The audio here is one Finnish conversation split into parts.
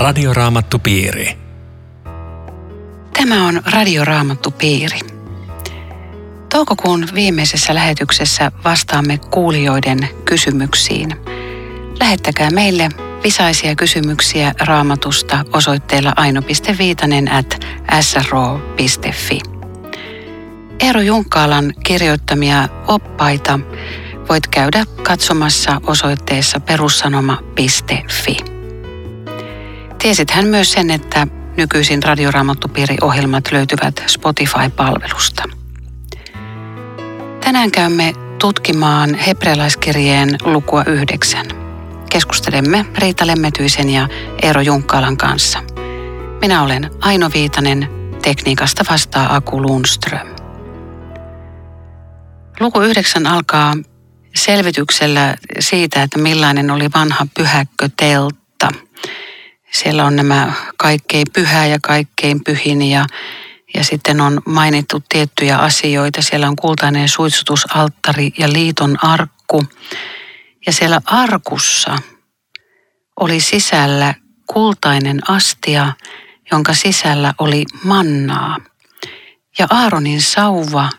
Radioraamattupiiri. Tämä on Radioraamattupiiri. Toukokuun viimeisessä lähetyksessä vastaamme kuulijoiden kysymyksiin. Lähettäkää meille visaisia kysymyksiä raamatusta osoitteella aino.viitanen at sro.fi. Eero Junkkaalan kirjoittamia oppaita voit käydä katsomassa osoitteessa perussanoma.fi. Tiesithän myös sen, että nykyisin radioraamattupiiri-ohjelmat löytyvät Spotify-palvelusta. Tänään käymme tutkimaan hebrealaiskirjeen lukua yhdeksän. Keskustelemme Riita Lemmetyisen ja Eero Junkkaalan kanssa. Minä olen Aino Viitanen, tekniikasta vastaa Aku Lundström. Luku yhdeksän alkaa selvityksellä siitä, että millainen oli vanha pyhäkköteltta. Siellä on nämä kaikkein pyhä ja kaikkein pyhin ja, ja sitten on mainittu tiettyjä asioita. Siellä on kultainen suitsutusalttari ja liiton arkku. Ja siellä arkussa oli sisällä kultainen astia, jonka sisällä oli mannaa. Ja Aaronin sauva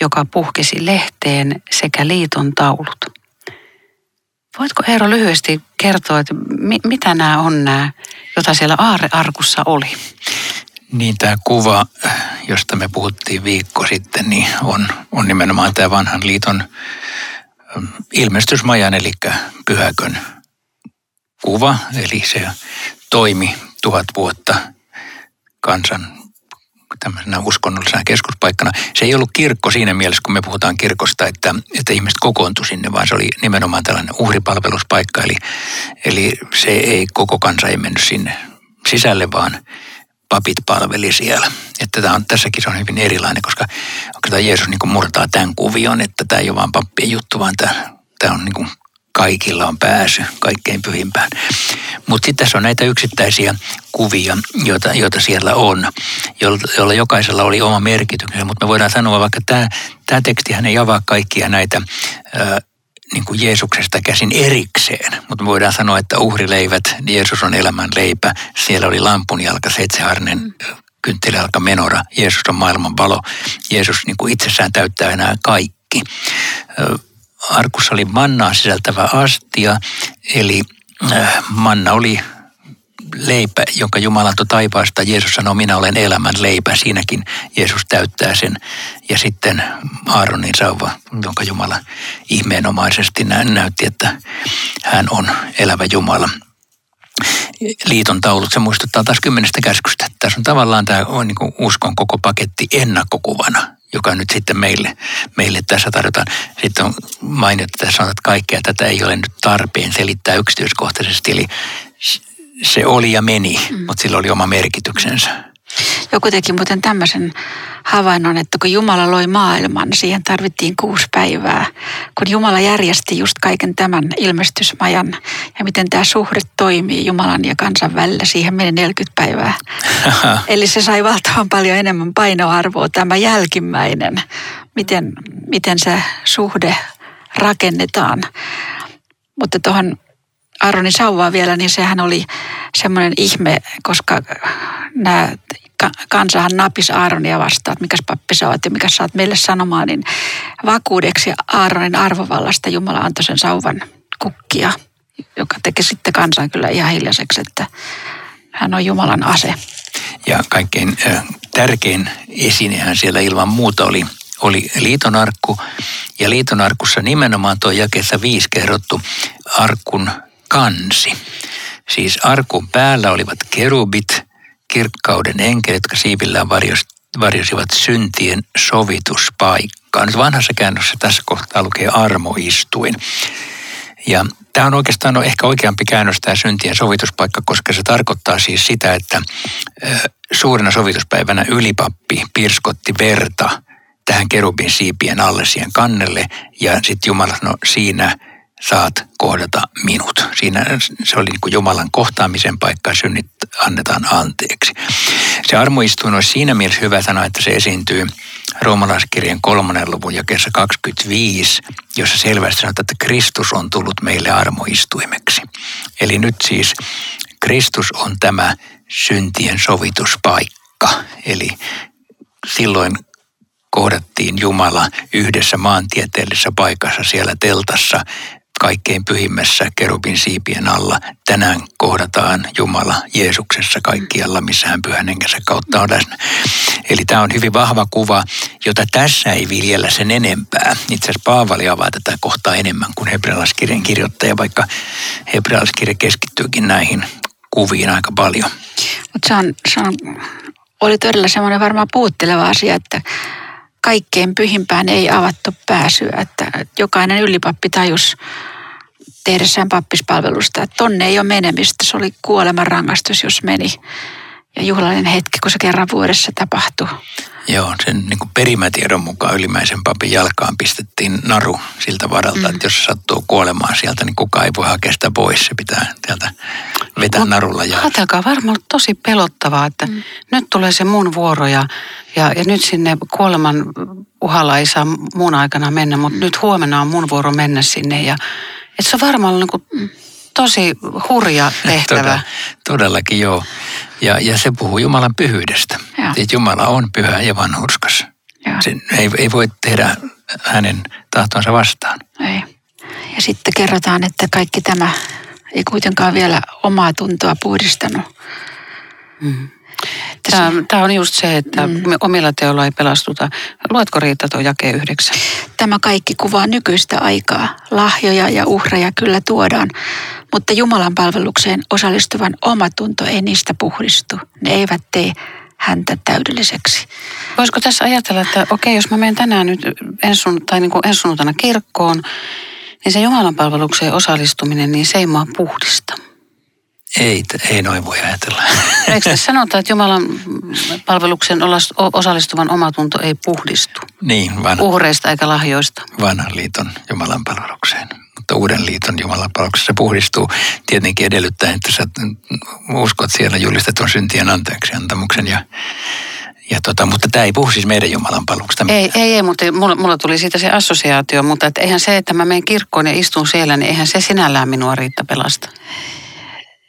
joka puhkesi lehteen sekä liiton taulut. Voitko Eero lyhyesti kertoa, että mi- mitä nämä on nämä, joita siellä aarearkussa oli? Niin tämä kuva, josta me puhuttiin viikko sitten, niin on, on nimenomaan tämä vanhan liiton ähm, ilmestysmajan, eli pyhäkön kuva. Eli se toimi tuhat vuotta kansan tämmöisenä uskonnollisena keskuspaikkana. Se ei ollut kirkko siinä mielessä, kun me puhutaan kirkosta, että, että ihmiset kokoontu sinne, vaan se oli nimenomaan tällainen uhripalveluspaikka. Eli, eli se ei, koko kansa ei mennyt sinne sisälle, vaan papit palveli siellä. Että tämä on, tässäkin se on hyvin erilainen, koska tämä Jeesus niin murtaa tämän kuvion, että tämä ei ole vain pappien juttu, vaan tämä, tämä on niin kaikilla on pääsy kaikkein pyhimpään. Mutta sitten tässä on näitä yksittäisiä kuvia, joita, joita siellä on, joilla jokaisella oli oma merkityksensä. Mutta me voidaan sanoa, vaikka tämä, tekstihän ei avaa kaikkia näitä ää, niin kuin Jeesuksesta käsin erikseen. Mutta me voidaan sanoa, että uhrileivät, Jeesus on elämän leipä, siellä oli lampunjalka, seitseharnen kynttiläjalka menora, Jeesus on maailman valo, Jeesus niin kuin itsessään täyttää nämä kaikki arkussa oli mannaa sisältävä astia, eli äh, manna oli leipä, jonka Jumala antoi taivaasta. Jeesus sanoo, minä olen elämän leipä. Siinäkin Jeesus täyttää sen. Ja sitten Aaronin sauva, jonka Jumala ihmeenomaisesti näytti, että hän on elävä Jumala. Liiton taulut, se muistuttaa taas kymmenestä käskystä. Tässä on tavallaan tämä on niin uskon koko paketti ennakkokuvana joka nyt sitten meille, meille tässä tarjotaan. Sitten on mainittu tässä on, että kaikkea tätä ei ole nyt tarpeen selittää yksityiskohtaisesti, eli se oli ja meni, mm. mutta sillä oli oma merkityksensä. Joku teki muuten tämmöisen havainnon, että kun Jumala loi maailman, siihen tarvittiin kuusi päivää. Kun Jumala järjesti just kaiken tämän ilmestysmajan ja miten tämä suhde toimii Jumalan ja kansan välillä, siihen meni 40 päivää. Eli se sai valtavan paljon enemmän painoarvoa tämä jälkimmäinen, miten, miten se suhde rakennetaan. Mutta tuohon Aaronin sauvaa vielä, niin sehän oli semmoinen ihme, koska nämä kansahan napis Aaronia vastaan, että mikäs pappi sä oot ja mikä sä oot meille sanomaan, niin vakuudeksi Aaronin arvovallasta Jumala antoi sen sauvan kukkia, joka teki sitten kansan kyllä ihan hiljaiseksi, että hän on Jumalan ase. Ja kaikkein tärkein esinehän siellä ilman muuta oli, oli liitonarkku. Ja liitonarkussa nimenomaan tuo jakeessa viisi kerrottu arkun kansi. Siis arkun päällä olivat kerubit, kirkkauden enkelit, jotka siivillään varjosivat syntien sovituspaikkaa. Nyt vanhassa käännössä tässä kohtaa lukee armoistuin. Ja tämä on oikeastaan no, ehkä oikeampi käännös tämä syntien sovituspaikka, koska se tarkoittaa siis sitä, että suurena sovituspäivänä ylipappi pirskotti verta tähän kerubin siipien alle siihen kannelle ja sitten Jumala no siinä saat kohdata minut. Siinä se oli niin kuin Jumalan kohtaamisen paikka, synnit annetaan anteeksi. Se armoistuin olisi siinä mielessä hyvä sanoa, että se esiintyy roomalaiskirjan kolmannen luvun jakeessa 25, jossa selvästi sanotaan, että Kristus on tullut meille armoistuimeksi. Eli nyt siis Kristus on tämä syntien sovituspaikka. Eli silloin kohdattiin Jumala yhdessä maantieteellisessä paikassa siellä teltassa kaikkein pyhimmässä kerubin siipien alla. Tänään kohdataan Jumala Jeesuksessa kaikkialla, missä hän pyhän henkensä kautta on läsnä. Eli tämä on hyvin vahva kuva, jota tässä ei viljellä sen enempää. Itse asiassa Paavali avaa tätä kohtaa enemmän kuin hebrealaiskirjan kirjoittaja, vaikka hebrealaiskirja keskittyykin näihin kuviin aika paljon. Mutta se, on, se on, oli todella semmoinen varmaan puutteleva asia, että kaikkein pyhimpään ei avattu pääsyä. Että jokainen ylipappi tajus tehdessään pappispalvelusta, että tonne ei ole menemistä. Se oli kuoleman rangaistus, jos meni. Ja juhlallinen hetki, kun se kerran vuodessa tapahtui. Joo, sen niin kuin perimätiedon mukaan ylimmäisen papin jalkaan pistettiin naru siltä varalta, mm. että jos se sattuu kuolemaan sieltä, niin kukaan ei voi hakea sitä pois. Se pitää täältä vetää Mut narulla. Ja... Ajatelkaa, varmaan tosi pelottavaa, että mm. nyt tulee se mun vuoro ja, ja, ja nyt sinne kuoleman uhalla ei saa mun aikana mennä, mutta mm. nyt huomenna on mun vuoro mennä sinne. Ja, että se on varmaan niin kuin mm. tosi hurja tehtävä. Todella, todellakin joo. Ja, ja se puhuu Jumalan pyhyydestä. Että Jumala on pyhä ja vanhurskas. Ei, ei voi tehdä hänen tahtonsa vastaan. Ei. Ja sitten kerrotaan, että kaikki tämä ei kuitenkaan vielä omaa tuntoa puhdistanut. Mm. Tämä, tämä on just se, että mm. me omilla teolla ei pelastuta. Luetko Riitta tuo jakee yhdeksän? Tämä kaikki kuvaa nykyistä aikaa. Lahjoja ja uhreja kyllä tuodaan, mutta Jumalan palvelukseen osallistuvan omatunto ei niistä puhdistu. Ne eivät tee häntä täydelliseksi. Voisiko tässä ajatella, että okei, jos mä menen tänään nyt ensun, tai niin kuin ensunnutana kirkkoon, niin se Jumalan palvelukseen osallistuminen, niin se ei mua puhdista. Ei, ei noin voi ajatella. Eikö tässä sanota, että Jumalan palveluksen osallistuvan omatunto ei puhdistu? Niin, vanha, Uhreista eikä lahjoista. Vanhan liiton Jumalan palvelukseen. Mutta uuden liiton Jumalan palveluksessa puhdistuu tietenkin edellyttää, että sä uskot siellä julistetun syntien antamuksen ja ja tota, mutta tämä ei puhu siis meidän Jumalan palveluksesta. Ei, ei, ei, mutta mulla, mulla tuli siitä se assosiaatio, mutta et eihän se, että mä menen kirkkoon ja istun siellä, niin eihän se sinällään minua riitta pelasta.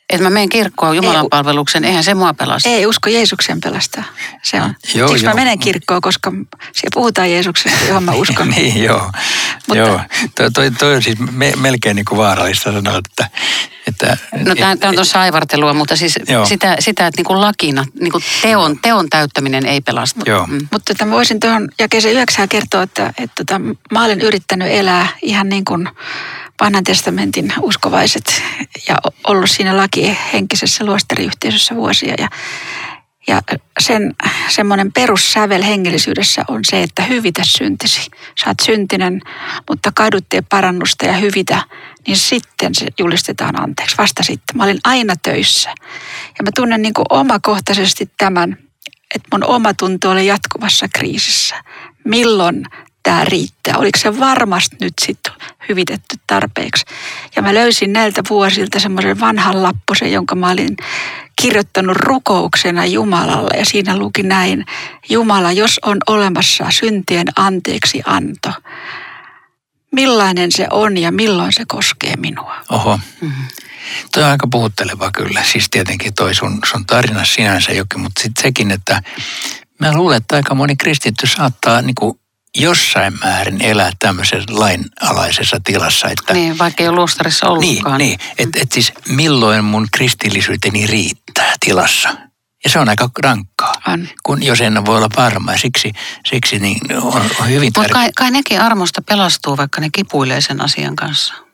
Että mä menen kirkkoon Jumalan ei, palveluksen, eihän se mua pelasta. Ei usko Jeesuksen pelastaa. Se on. Joo, Siksi joo. mä menen kirkkoon, koska siellä puhutaan Jeesuksesta, johon mä uskon. niin, joo. Mutta, joo. Toi, toi, toi on siis me, melkein niin kuin vaarallista sanoa, että... että no tämä on tuossa aivartelua, mutta siis sitä, sitä, että niin kuin lakina, niin kuin teon, teon täyttäminen ei pelasta. Joo. Mm. Mutta että mä voisin tuohon jakeeseen yhdeksään kertoa, että, että, että tota, mä olen yrittänyt elää ihan niin kuin vanhan testamentin uskovaiset ja ollut siinä lakihenkisessä luostariyhteisössä vuosia. Ja, ja sen semmoinen perussävel hengellisyydessä on se, että hyvitä syntisi. Oot syntinen, mutta kadutte parannusta ja hyvitä, niin sitten se julistetaan anteeksi. Vasta sitten. Mä olin aina töissä. Ja mä tunnen niin kuin omakohtaisesti tämän, että mun oma tunto oli jatkuvassa kriisissä. Milloin tämä riittää? Oliko se varmasti nyt sitten hyvitetty tarpeeksi? Ja mä löysin näiltä vuosilta semmoisen vanhan lappusen, jonka mä olin kirjoittanut rukouksena Jumalalle. Ja siinä luki näin, Jumala, jos on olemassa syntien anteeksi anto, millainen se on ja milloin se koskee minua? Oho. Mm-hmm. Toi on aika puhutteleva kyllä. Siis tietenkin toi sun, sun tarina sinänsä jokin, mutta sitten sekin, että mä luulen, että aika moni kristitty saattaa niin kuin jossain määrin elää tämmöisessä lainalaisessa tilassa. Että, niin, vaikka ei ole luostarissa ollutkaan. Niin, niin että et siis milloin mun kristillisyyteni riittää tilassa. Ja se on aika rankkaa, on. kun jos en voi olla varma. Ja siksi, siksi niin on, on hyvin tärkeää. Mutta kai, kai nekin armosta pelastuu, vaikka ne kipuilee sen asian kanssa.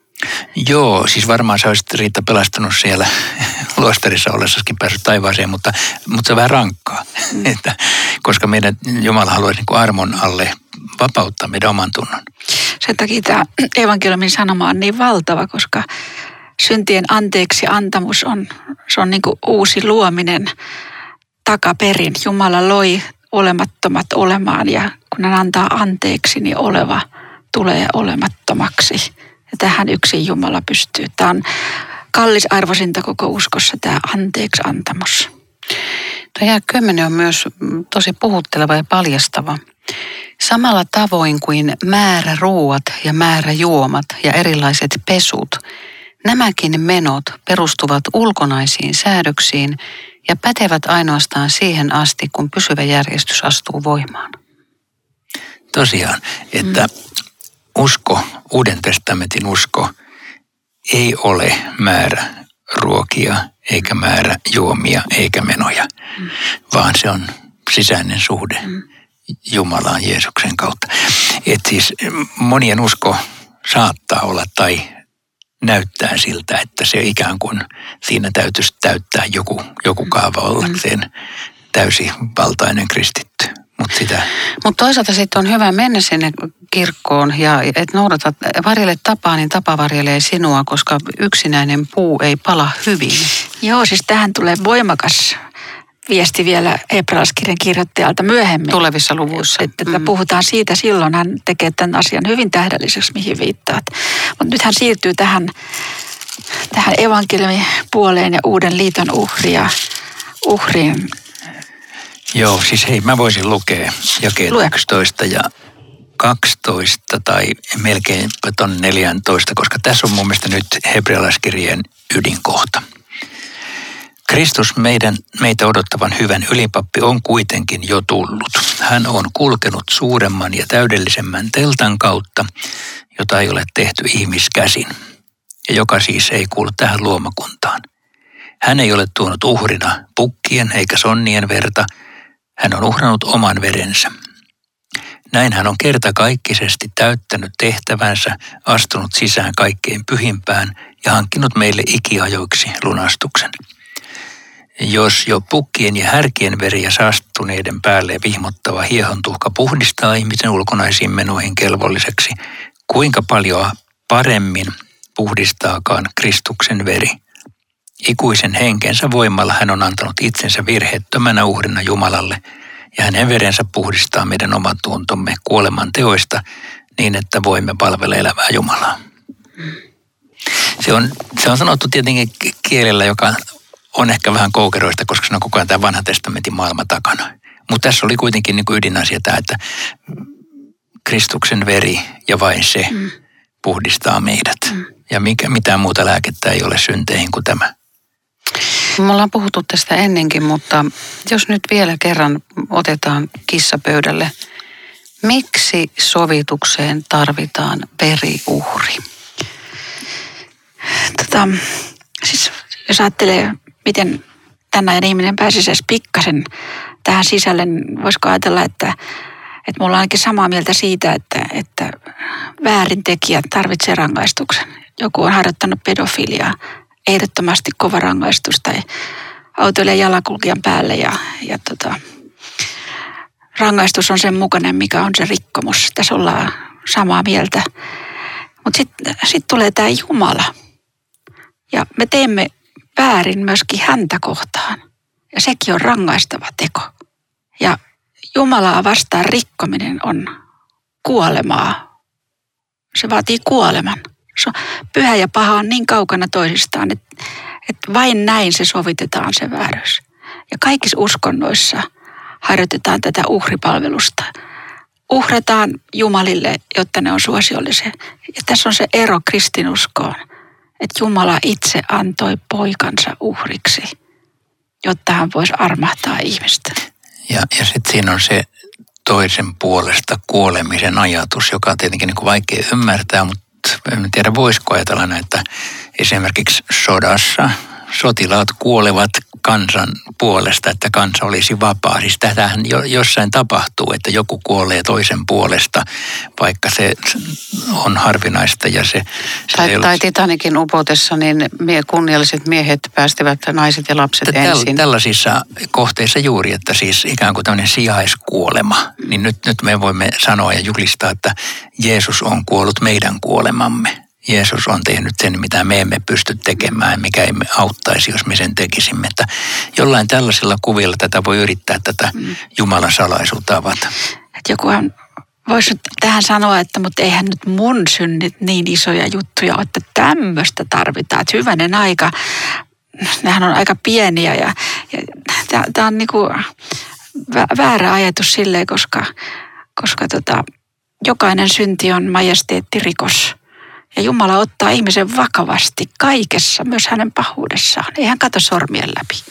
Joo, siis varmaan sä olisit Riitta pelastunut siellä luostarissa ollessakin päässyt taivaaseen, mutta, mutta se on vähän rankkaa. Mm. että, koska meidän Jumala haluaisi niin armon alle vapauttaa meidän oman tunnon. Sen takia tämä evankeliumin sanoma on niin valtava, koska syntien anteeksi antamus on, se on niin kuin uusi luominen takaperin. Jumala loi olemattomat olemaan ja kun hän antaa anteeksi, niin oleva tulee olemattomaksi. Ja tähän yksin Jumala pystyy. Tämä on kallisarvoisinta koko uskossa tämä anteeksi antamus. Tämä kymmenen on myös tosi puhutteleva ja paljastava. Samalla tavoin kuin määrä ruuat ja määrä juomat ja erilaiset pesut, Nämäkin menot perustuvat ulkonaisiin säädöksiin ja pätevät ainoastaan siihen asti, kun pysyvä järjestys astuu voimaan. Tosiaan, että mm. Usko, Uuden testamentin usko, ei ole määrä ruokia, eikä määrä juomia, eikä menoja, mm. vaan se on sisäinen suhde mm. Jumalaan Jeesuksen kautta. Et siis monien usko saattaa olla tai näyttää siltä, että se ikään kuin siinä täytyisi täyttää joku, joku kaava ollakseen mm. täysivaltainen kristitty. Mutta sitä... Mut toisaalta sitten on hyvä mennä sinne kirkkoon ja että noudatat, varjelle tapaa, niin tapa varjelee sinua, koska yksinäinen puu ei pala hyvin. Joo, siis tähän tulee voimakas viesti vielä hebrealaiskirjan kirjoittajalta myöhemmin. Tulevissa luvuissa. Että, että mm. puhutaan siitä, silloin hän tekee tämän asian hyvin tähdelliseksi, mihin viittaat. Mutta nyt hän siirtyy tähän, tähän evankeliumipuoleen ja uuden liiton uhria, uhriin. Joo, siis hei, mä voisin lukea jakeet Lue. 11 ja 12 tai melkein ton 14, koska tässä on mun mielestä nyt hebrealaiskirjeen ydinkohta. Kristus meidän, meitä odottavan hyvän ylipappi on kuitenkin jo tullut. Hän on kulkenut suuremman ja täydellisemmän teltan kautta, jota ei ole tehty ihmiskäsin, ja joka siis ei kuulu tähän luomakuntaan. Hän ei ole tuonut uhrina pukkien eikä sonnien verta, hän on uhrannut oman verensä. Näin hän on kertakaikkisesti täyttänyt tehtävänsä, astunut sisään kaikkein pyhimpään ja hankkinut meille ikiajoiksi lunastuksen. Jos jo pukkien ja härkien veriä saastuneiden päälle vihmottava hiehontuhka puhdistaa ihmisen ulkonaisiin menoihin kelvolliseksi, kuinka paljon paremmin puhdistaakaan Kristuksen veri. Ikuisen henkensä voimalla hän on antanut itsensä virheettömänä uhrina Jumalalle ja hänen verensä puhdistaa meidän oman tuntomme kuoleman teoista niin, että voimme palvella elävää Jumalaa. Se on, se on sanottu tietenkin kielellä, joka on ehkä vähän koukeroista, koska se on koko ajan tämä vanha testamentin maailma takana. Mutta tässä oli kuitenkin niin kuin ydinasia tämä, että Kristuksen veri ja vain se mm. puhdistaa meidät. Mm. Ja mikä, mitään muuta lääkettä ei ole synteihin kuin tämä. Me ollaan puhuttu tästä ennenkin, mutta jos nyt vielä kerran otetaan kissa pöydälle. Miksi sovitukseen tarvitaan veriuhri? Tota, siis jos ajattelee miten tänä ihminen pääsisi edes pikkasen tähän sisälle, niin voisiko ajatella, että, että mulla on ainakin samaa mieltä siitä, että, että väärintekijä tarvitsee rangaistuksen. Joku on harjoittanut pedofiliaa, ehdottomasti kova rangaistus tai autoille jalankulkijan päälle ja, ja tota, rangaistus on sen mukainen, mikä on se rikkomus. Tässä ollaan samaa mieltä. Mutta sitten sit tulee tämä Jumala. Ja me teemme väärin myöskin häntä kohtaan. Ja sekin on rangaistava teko. Ja Jumalaa vastaan rikkominen on kuolemaa. Se vaatii kuoleman. Pyhä ja paha on niin kaukana toisistaan, että, että vain näin se sovitetaan se vääryys. Ja kaikissa uskonnoissa harjoitetaan tätä uhripalvelusta. Uhrataan Jumalille, jotta ne on suosiollisia. Ja tässä on se ero kristinuskoon että Jumala itse antoi poikansa uhriksi, jotta hän voisi armahtaa ihmistä. Ja, ja sitten siinä on se toisen puolesta kuolemisen ajatus, joka on tietenkin niin kuin vaikea ymmärtää, mutta en tiedä voisiko ajatella näin, että esimerkiksi sodassa sotilaat kuolevat kansan puolesta, että kansa olisi vapaa. Siis tätähän jo, jossain tapahtuu, että joku kuolee toisen puolesta, vaikka se on harvinaista ja se... se tai, tai Titanikin upotessa, niin mie, kunnialliset miehet päästivät naiset ja lapset Täl, ensin. Tällaisissa kohteissa juuri, että siis ikään kuin tämmöinen sijaiskuolema, niin nyt, nyt me voimme sanoa ja julistaa, että Jeesus on kuollut meidän kuolemamme. Jeesus on tehnyt sen, mitä me emme pysty tekemään, mikä ei auttaisi, jos me sen tekisimme. Että jollain tällaisilla kuvilla tätä voi yrittää tätä mm. Jumalan salaisuutta avata. Että jokuhan voisi tähän sanoa, että mutta eihän nyt mun synnit niin isoja juttuja että tämmöistä tarvitaan. Että hyvänen aika, nehän on aika pieniä ja, ja tämä on niinku väärä ajatus silleen, koska, koska tota, jokainen synti on majesteettirikos – Ja Jumala ottaa ihmisen vakavasti kaikessa, myös hänen pahuudessaan. Ei hän kato sormien läpi.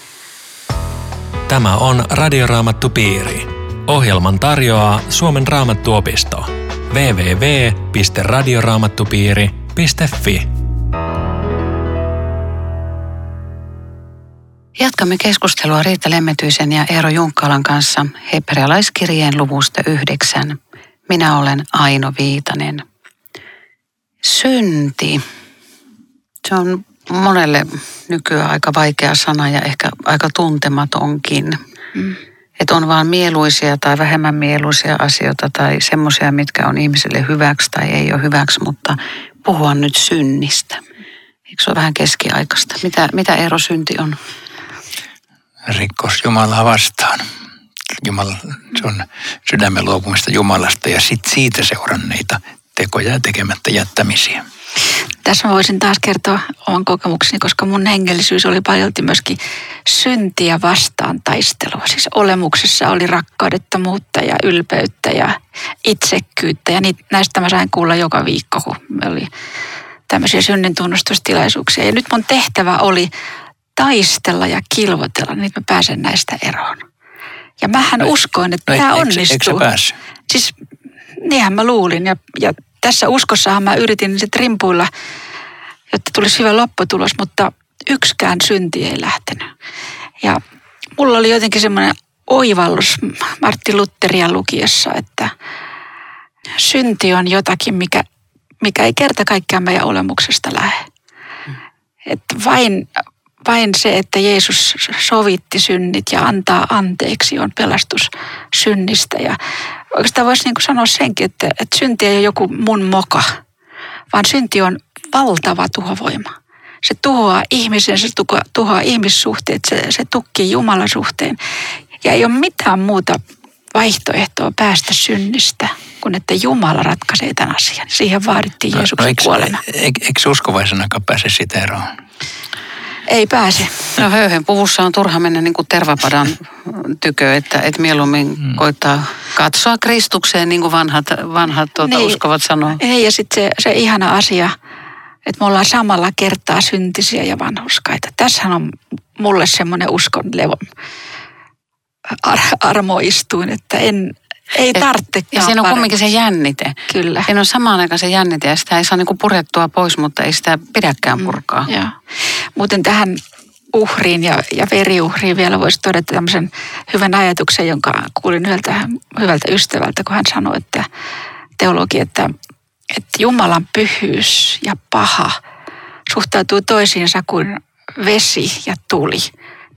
Tämä on Radioraamattu Piiri. Ohjelman tarjoaa Suomen raamattuopisto. www.radioraamattupiiri.fi Jatkamme keskustelua Riitta Lemmetyisen ja Eero Junkkalan kanssa hebrealaiskirjeen luvusta yhdeksän. Minä olen Aino Viitanen. Synti. Se on monelle nykyään aika vaikea sana ja ehkä aika tuntematonkin. Mm. Että on vaan mieluisia tai vähemmän mieluisia asioita tai semmoisia, mitkä on ihmiselle hyväksi tai ei ole hyväksi, mutta puhua nyt synnistä. Eikö se ole vähän keskiaikaista? Mitä, mitä ero synti on? Rikkos Jumalaa vastaan. Jumala, se on sydämen luopumista Jumalasta ja sit siitä seuranneita tekoja ja tekemättä jättämisiä. Tässä mä voisin taas kertoa oman kokemukseni, koska mun hengellisyys oli paljolti myöskin syntiä vastaan taistelua. Siis olemuksessa oli rakkaudettomuutta ja ylpeyttä ja itsekkyyttä. Ja näistä mä sain kuulla joka viikko, kun me oli tämmöisiä synnin tunnustustilaisuuksia. Ja nyt mun tehtävä oli taistella ja kilvotella, niin mä pääsen näistä eroon. Ja mähän no, uskoin, että no, tämä onnistuu. Eikö Siis niinhän mä luulin. Ja, ja tässä uskossahan mä yritin sitten rimpuilla, jotta tulisi hyvä lopputulos, mutta yksikään synti ei lähtenyt. Ja mulla oli jotenkin semmoinen oivallus Martti Lutteria lukiessa, että synti on jotakin, mikä, mikä ei kerta kaikkiaan meidän olemuksesta lähde. Että vain, vain se, että Jeesus sovitti synnit ja antaa anteeksi, on pelastus synnistä. Ja oikeastaan voisi niin sanoa senkin, että, että synti ei ole joku mun moka, vaan synti on valtava tuhovoima. Se tuhoaa ihmisen, se tuhoaa ihmissuhteet, se, se tukkii Jumalan suhteen. Ja ei ole mitään muuta vaihtoehtoa päästä synnistä, kun että Jumala ratkaisee tämän asian. Siihen vaadittiin Jeesuksen no, no eikö, kuolema. Eikö, eikö uskovaisen pääse sitä eroon? Ei pääse. No höyhen puvussa on turha mennä niin kuin tervapadan tykö, että, että mieluummin hmm. koittaa katsoa Kristukseen, niin kuin vanhat, vanhat tuota, niin. uskovat sanoo. Ei, ja sitten se, se ihana asia, että me ollaan samalla kertaa syntisiä ja vanhuskaita. Tässähän on mulle semmoinen uskon levo ar- armoistuin, että en, ei tarvitse. Ja siinä on kumminkin se jännite. Kyllä. Siinä on samaan aikaan se jännite ja sitä ei saa niinku purettua pois, mutta ei sitä pidäkään mm, purkaa. Mm, joo. Muuten tähän uhriin ja, ja veriuhriin vielä voisi todeta tämmöisen hyvän ajatuksen, jonka kuulin yhdeltä hyvältä ystävältä, kun hän sanoi, että teologi, että, että Jumalan pyhyys ja paha suhtautuu toisiinsa kuin vesi ja tuli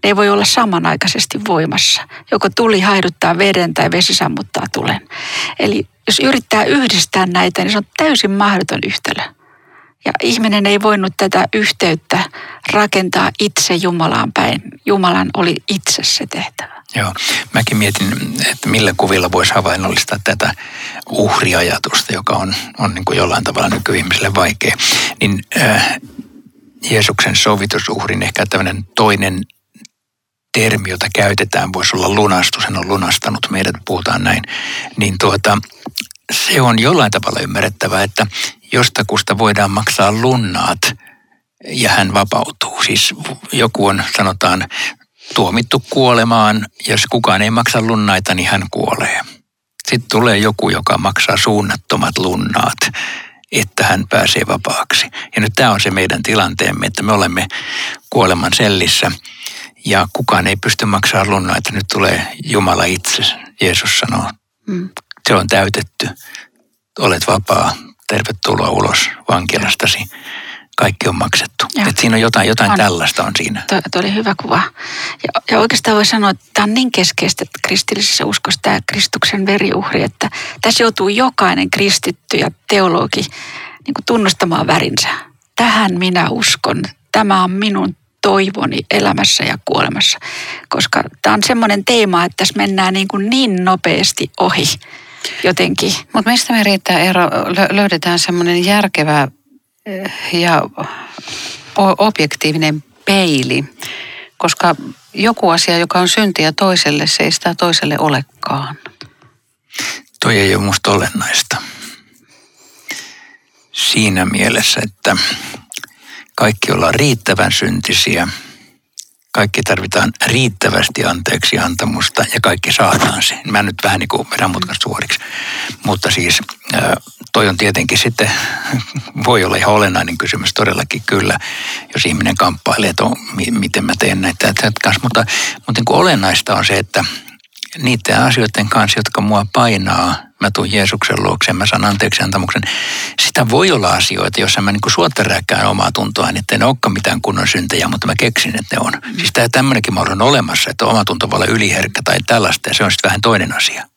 ei voi olla samanaikaisesti voimassa. Joko tuli haiduttaa veden tai vesi sammuttaa tulen. Eli jos yrittää yhdistää näitä, niin se on täysin mahdoton yhtälö. Ja ihminen ei voinut tätä yhteyttä rakentaa itse Jumalaan päin. Jumalan oli itse se tehtävä. Joo, mäkin mietin, että millä kuvilla voisi havainnollistaa tätä uhriajatusta, joka on, on niin kuin jollain tavalla nykyihmiselle vaikea. Niin äh, Jeesuksen sovitusuhrin ehkä tämmöinen toinen termi, jota käytetään, voisi olla lunastus, hän on lunastanut meidät, puhutaan näin, niin tuota, se on jollain tavalla ymmärrettävää, että jostakusta voidaan maksaa lunnaat ja hän vapautuu. Siis joku on, sanotaan, tuomittu kuolemaan, jos kukaan ei maksa lunnaita, niin hän kuolee. Sitten tulee joku, joka maksaa suunnattomat lunnaat, että hän pääsee vapaaksi. Ja nyt tämä on se meidän tilanteemme, että me olemme kuoleman sellissä – ja kukaan ei pysty maksamaan lunnaita. Nyt tulee Jumala itse, Jeesus sanoo. Mm. Se on täytetty. Olet vapaa. Tervetuloa ulos vankilastasi. Kaikki on maksettu. Et siinä on jotain, jotain on. tällaista on siinä. Tuo, tuo oli hyvä kuva. Ja, ja oikeastaan voi sanoa, että tämä on niin keskeistä kristillisessä uskossa tämä Kristuksen veriuhri, että tässä joutuu jokainen kristitty ja teologi niin kuin tunnustamaan värinsä. Tähän minä uskon. Tämä on minun toivoni elämässä ja kuolemassa. Koska tämä on semmoinen teema, että tässä mennään niin, kuin niin nopeasti ohi jotenkin. Mutta mistä me riittää ero, löydetään semmoinen järkevä eh, ja objektiivinen peili, koska joku asia, joka on syntiä toiselle, se ei sitä toiselle olekaan. Toi ei ole musta olennaista. siinä mielessä, että kaikki ollaan riittävän syntisiä, kaikki tarvitaan riittävästi anteeksi antamusta ja kaikki saadaan se. Mä nyt vähän niin kuin vedän mutkan suoriksi. Mutta siis toi on tietenkin sitten, voi olla ihan olennainen kysymys todellakin kyllä, jos ihminen kamppailee, että on, miten mä teen näitä. Mutta, mutta niin kuin olennaista on se, että niiden asioiden kanssa, jotka mua painaa, mä tuun Jeesuksen luokse, mä saan anteeksi antamuksen. Sitä voi olla asioita, joissa mä niin suottarääkään omaa tuntoa, niin että ne olekaan mitään kunnon syntejä, mutta mä keksin, että ne on. Mm. Siis tämä tämmöinenkin malli on olemassa, että oma tunto voi olla yliherkkä tai tällaista, ja se on sitten vähän toinen asia.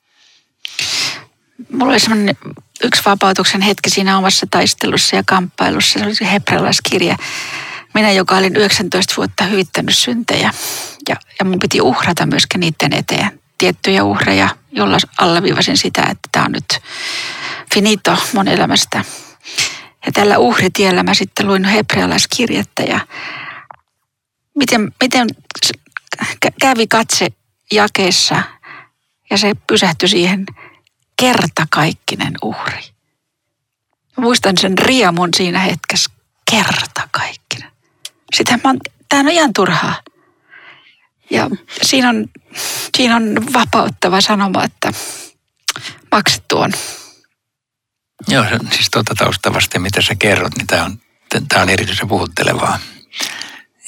Mulla oli semmoinen yksi vapautuksen hetki siinä omassa taistelussa ja kamppailussa. Se oli se hebrealaiskirja. Minä, joka olin 19 vuotta hyvittänyt syntejä. Ja, ja mun piti uhrata myöskin niiden eteen tiettyjä uhreja, jolla alleviivasin sitä, että tämä on nyt finito mun elämästä. Ja tällä uhritiellä mä sitten luin hebrealaiskirjettä ja miten, miten kävi katse jakeessa ja se pysähtyi siihen kertakaikkinen uhri. Muistan sen riemun siinä hetkessä, kertakaikkinen. Sitä mä tämä on ihan turhaa. Ja siinä on, siinä on vapauttava sanoma, että maksettu on. Joo, siis tuota tausta vasten, mitä sä kerrot, niin tämä on, tämä on erityisen puhuttelevaa.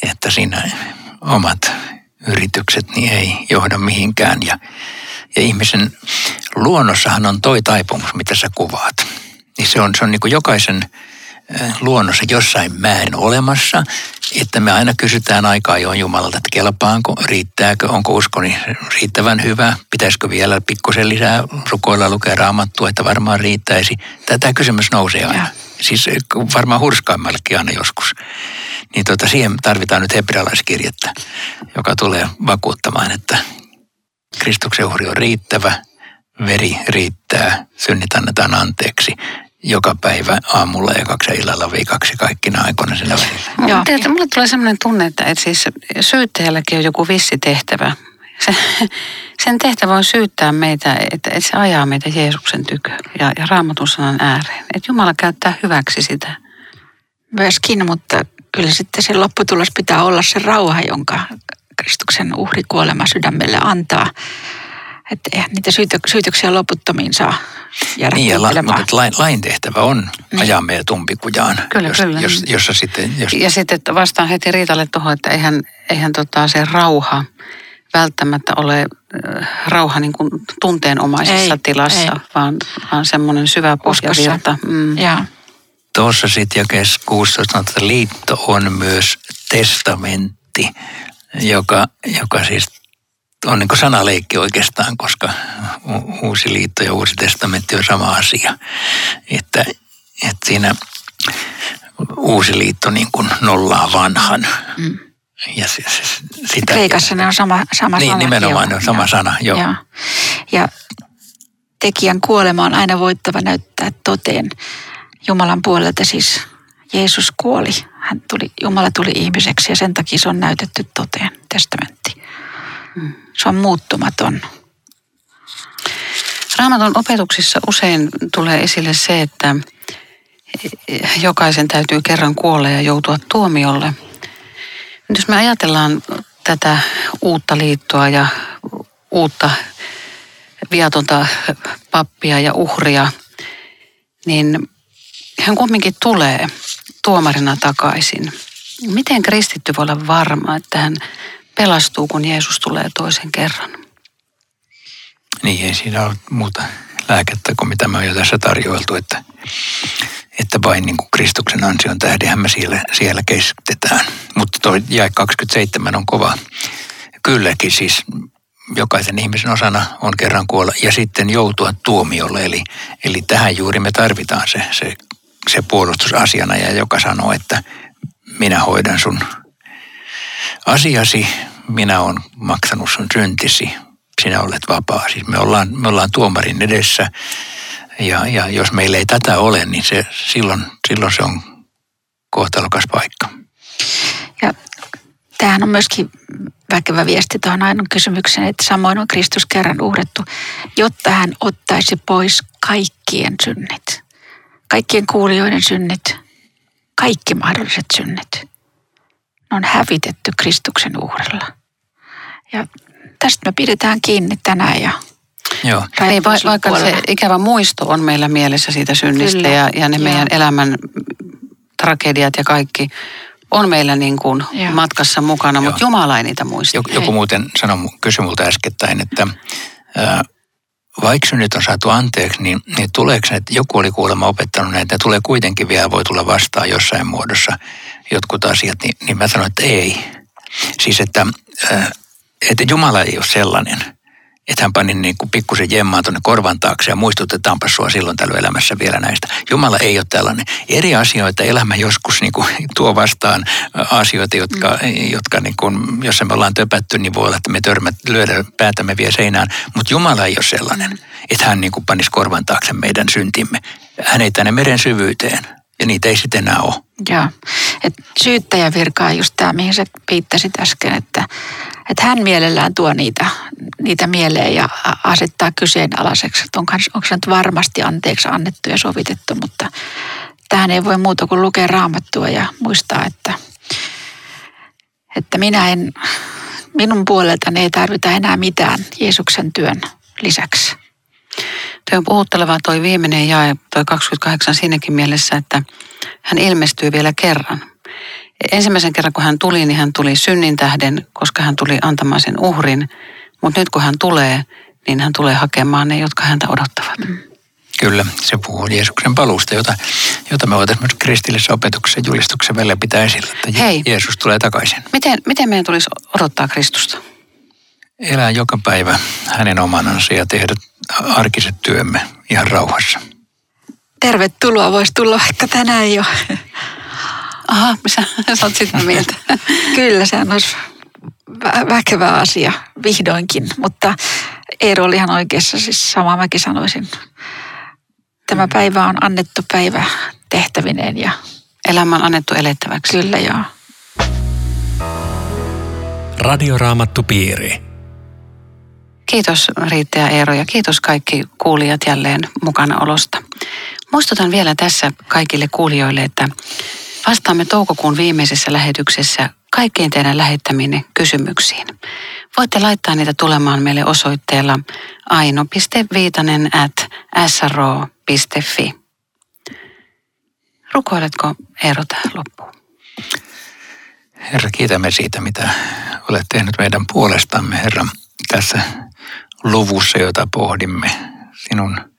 Että siinä omat yritykset niin ei johda mihinkään. Ja, ja ihmisen luonnossahan on toi taipumus, mitä sä kuvaat. Niin se on, se on niin kuin jokaisen luonnossa jossain määrin olemassa, että me aina kysytään aikaa jo Jumalalta, että kelpaanko, riittääkö, onko uskoni riittävän hyvä, pitäisikö vielä pikkusen lisää rukoilla lukea raamattua, että varmaan riittäisi. Tätä kysymys nousee aina. Ja. Siis varmaan hurskaimmallekin aina joskus. Niin tota, siihen tarvitaan nyt hebrealaiskirjettä, joka tulee vakuuttamaan, että Kristuksen uhri on riittävä, veri riittää, synnit annetaan anteeksi joka päivä aamulla ja kaksi illalla viikaksi kaikkina aikoina siinä välillä. Joo. Tiedätkö, mulle tulee sellainen tunne, että, että siis syyttäjälläkin on joku vissi tehtävä. Se, sen tehtävä on syyttää meitä, että, että se ajaa meitä Jeesuksen tykö ja, ja raamatun sanan ääreen. Että Jumala käyttää hyväksi sitä. Myöskin, mutta kyllä sitten se lopputulos pitää olla se rauha, jonka Kristuksen uhrikuolema sydämelle antaa. Että eihän niitä syytöksiä loputtomiin saa jäädä niin, ja la, mutta lain, lain tehtävä on niin. ajaa meidät umpikujaan. Kyllä, jos, kyllä. Jos, jossa sitten, jos... Ja sitten että vastaan heti Riitalle tuohon, että eihän, eihän tota se rauha välttämättä ole äh, rauha niin kuin tunteenomaisessa ei, tilassa, ei. vaan, vaan semmoinen syvä pohjavirta. Mm. Tuossa sitten jakeessa 16 sanotaan, että liitto on myös testamentti, joka, joka siis on niin sanaleikki oikeastaan, koska uusi liitto ja uusi testamentti on sama asia. Että, että siinä uusi liitto niin kuin nollaa vanhan. Mm. Ja se, se, sitä, Kreikassa ne on sama, sama niin, sana. Niin, nimenomaan ne on sama ja, sana, joo. Ja, ja tekijän kuolema on aina voittava näyttää toteen. Jumalan puolelta siis Jeesus kuoli. Hän tuli, Jumala tuli ihmiseksi ja sen takia se on näytetty toteen, testamentti. Se on muuttumaton. Raamatun opetuksissa usein tulee esille se, että jokaisen täytyy kerran kuolla ja joutua tuomiolle. Nyt jos me ajatellaan tätä uutta liittoa ja uutta viatonta pappia ja uhria, niin hän kumminkin tulee tuomarina takaisin. Miten kristitty voi olla varma, että hän pelastuu, kun Jeesus tulee toisen kerran. Niin, ei siinä ole muuta lääkettä kuin mitä me on jo tässä tarjoiltu, että, että vain niin kuin Kristuksen ansion tähdenhän me siellä, siellä keskitetään. Mutta tuo jae 27 on kova. Kylläkin siis jokaisen ihmisen osana on kerran kuolla ja sitten joutua tuomiolle. Eli, eli tähän juuri me tarvitaan se, se, se puolustusasiana ja joka sanoo, että minä hoidan sun asiasi, minä olen maksanut sun syntisi, sinä olet vapaa. Siis me ollaan, me ollaan tuomarin edessä ja, ja jos meillä ei tätä ole, niin se, silloin, silloin se on kohtalokas paikka. Ja tämähän on myöskin väkevä viesti tuohon ainoan kysymykseen, että samoin on Kristus kerran uhrettu, jotta hän ottaisi pois kaikkien synnit. kaikkien kuulijoiden synnit, kaikki mahdolliset synnit, ne on hävitetty Kristuksen uhrilla. Ja tästä me pidetään kiinni tänään ja Joo. Niin, va- vaikka se ikävä muisto on meillä mielessä siitä synnistä Kyllä, ja, ja ne joo. meidän elämän tragediat ja kaikki on meillä niin kuin Joo. matkassa mukana, mutta Joo. Jumala ei niitä muista. Joku, joku Ei. muuten sanoi, kysyi multa äskettäin, että ää, vaikka synnit on saatu anteeksi, niin, niin tuleeko ne, että joku oli kuulemma opettanut näitä, tulee kuitenkin vielä, voi tulla vastaan jossain muodossa jotkut asiat, niin, niin mä sanoin, että ei. Siis, että, ää, että Jumala ei ole sellainen, että hän pani niin kuin pikkusen jemmaa tuonne korvan taakse ja muistutetaanpa sua silloin tällöin elämässä vielä näistä. Jumala ei ole tällainen. Eri asioita elämä joskus niin kuin tuo vastaan ä, asioita, jotka, mm. jotka niin kuin, jos me ollaan töpätty, niin voi olla, että me törmät, lyödään päätämme vielä seinään. Mutta Jumala ei ole sellainen, että hän niin kuin panisi korvan taakse meidän syntimme. Hän ei tänne meren syvyyteen ja niitä ei sitten enää ole. Joo. Et syyttäjän virka on just tämä, mihin sä viittasit äsken, että, että hän mielellään tuo niitä, niitä mieleen ja asettaa kyseenalaiseksi, että onko, onko se nyt varmasti anteeksi annettu ja sovitettu, mutta tähän ei voi muuta kuin lukea raamattua ja muistaa, että, että minä en, minun puoleltani ei tarvita enää mitään Jeesuksen työn lisäksi. Tuo on puhutteleva toi viimeinen jae, toi 28 siinäkin mielessä, että hän ilmestyy vielä kerran. Ensimmäisen kerran kun hän tuli, niin hän tuli synnin tähden, koska hän tuli antamaan sen uhrin. Mutta nyt kun hän tulee, niin hän tulee hakemaan ne, jotka häntä odottavat. Kyllä, se puhuu Jeesuksen paluusta, jota, jota me voitaisiin myös kristillisessä opetuksessa ja julistuksen välillä pitää esillä, että Hei. Jeesus tulee takaisin. Miten, miten meidän tulisi odottaa Kristusta? Elää joka päivä hänen omanansa ja tehdä arkiset työmme ihan rauhassa. Tervetuloa voisi tulla vaikka tänään jo. Aha, sä, sä oot sitä mieltä. Kyllä, sehän olisi vä- väkevä asia vihdoinkin, mutta Eero oli ihan oikeassa, siis samaa mäkin sanoisin. Tämä päivä on annettu päivä tehtävineen ja Elämä on annettu elettäväksi. kyllä joo. Radioraamattu piiri. Kiitos Riitta ja Eero ja kiitos kaikki kuulijat jälleen mukanaolosta. Muistutan vielä tässä kaikille kuulijoille, että vastaamme toukokuun viimeisessä lähetyksessä kaikkiin teidän lähettämiin kysymyksiin. Voitte laittaa niitä tulemaan meille osoitteella aino.viitanen at sro.fi. Rukoiletko Eero tähän loppuun? Herra, kiitämme siitä, mitä olet tehnyt meidän puolestamme, Herra, tässä luvussa, jota pohdimme. Sinun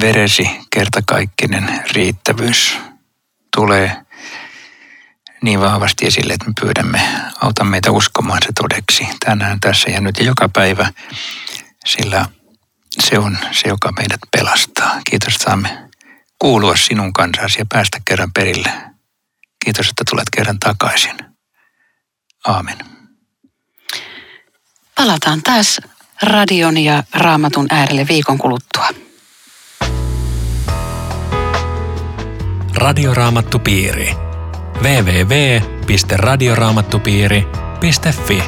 veresi kertakaikkinen riittävyys tulee niin vahvasti esille, että me pyydämme, auta meitä uskomaan se todeksi tänään, tässä ja nyt ja joka päivä, sillä se on se, joka meidät pelastaa. Kiitos, että saamme kuulua sinun kansasi ja päästä kerran perille. Kiitos, että tulet kerran takaisin. Aamen. Palataan taas radion ja raamatun äärelle viikon kuluttua. Radioraamattu piiri. www.radioraamattupiiri.fi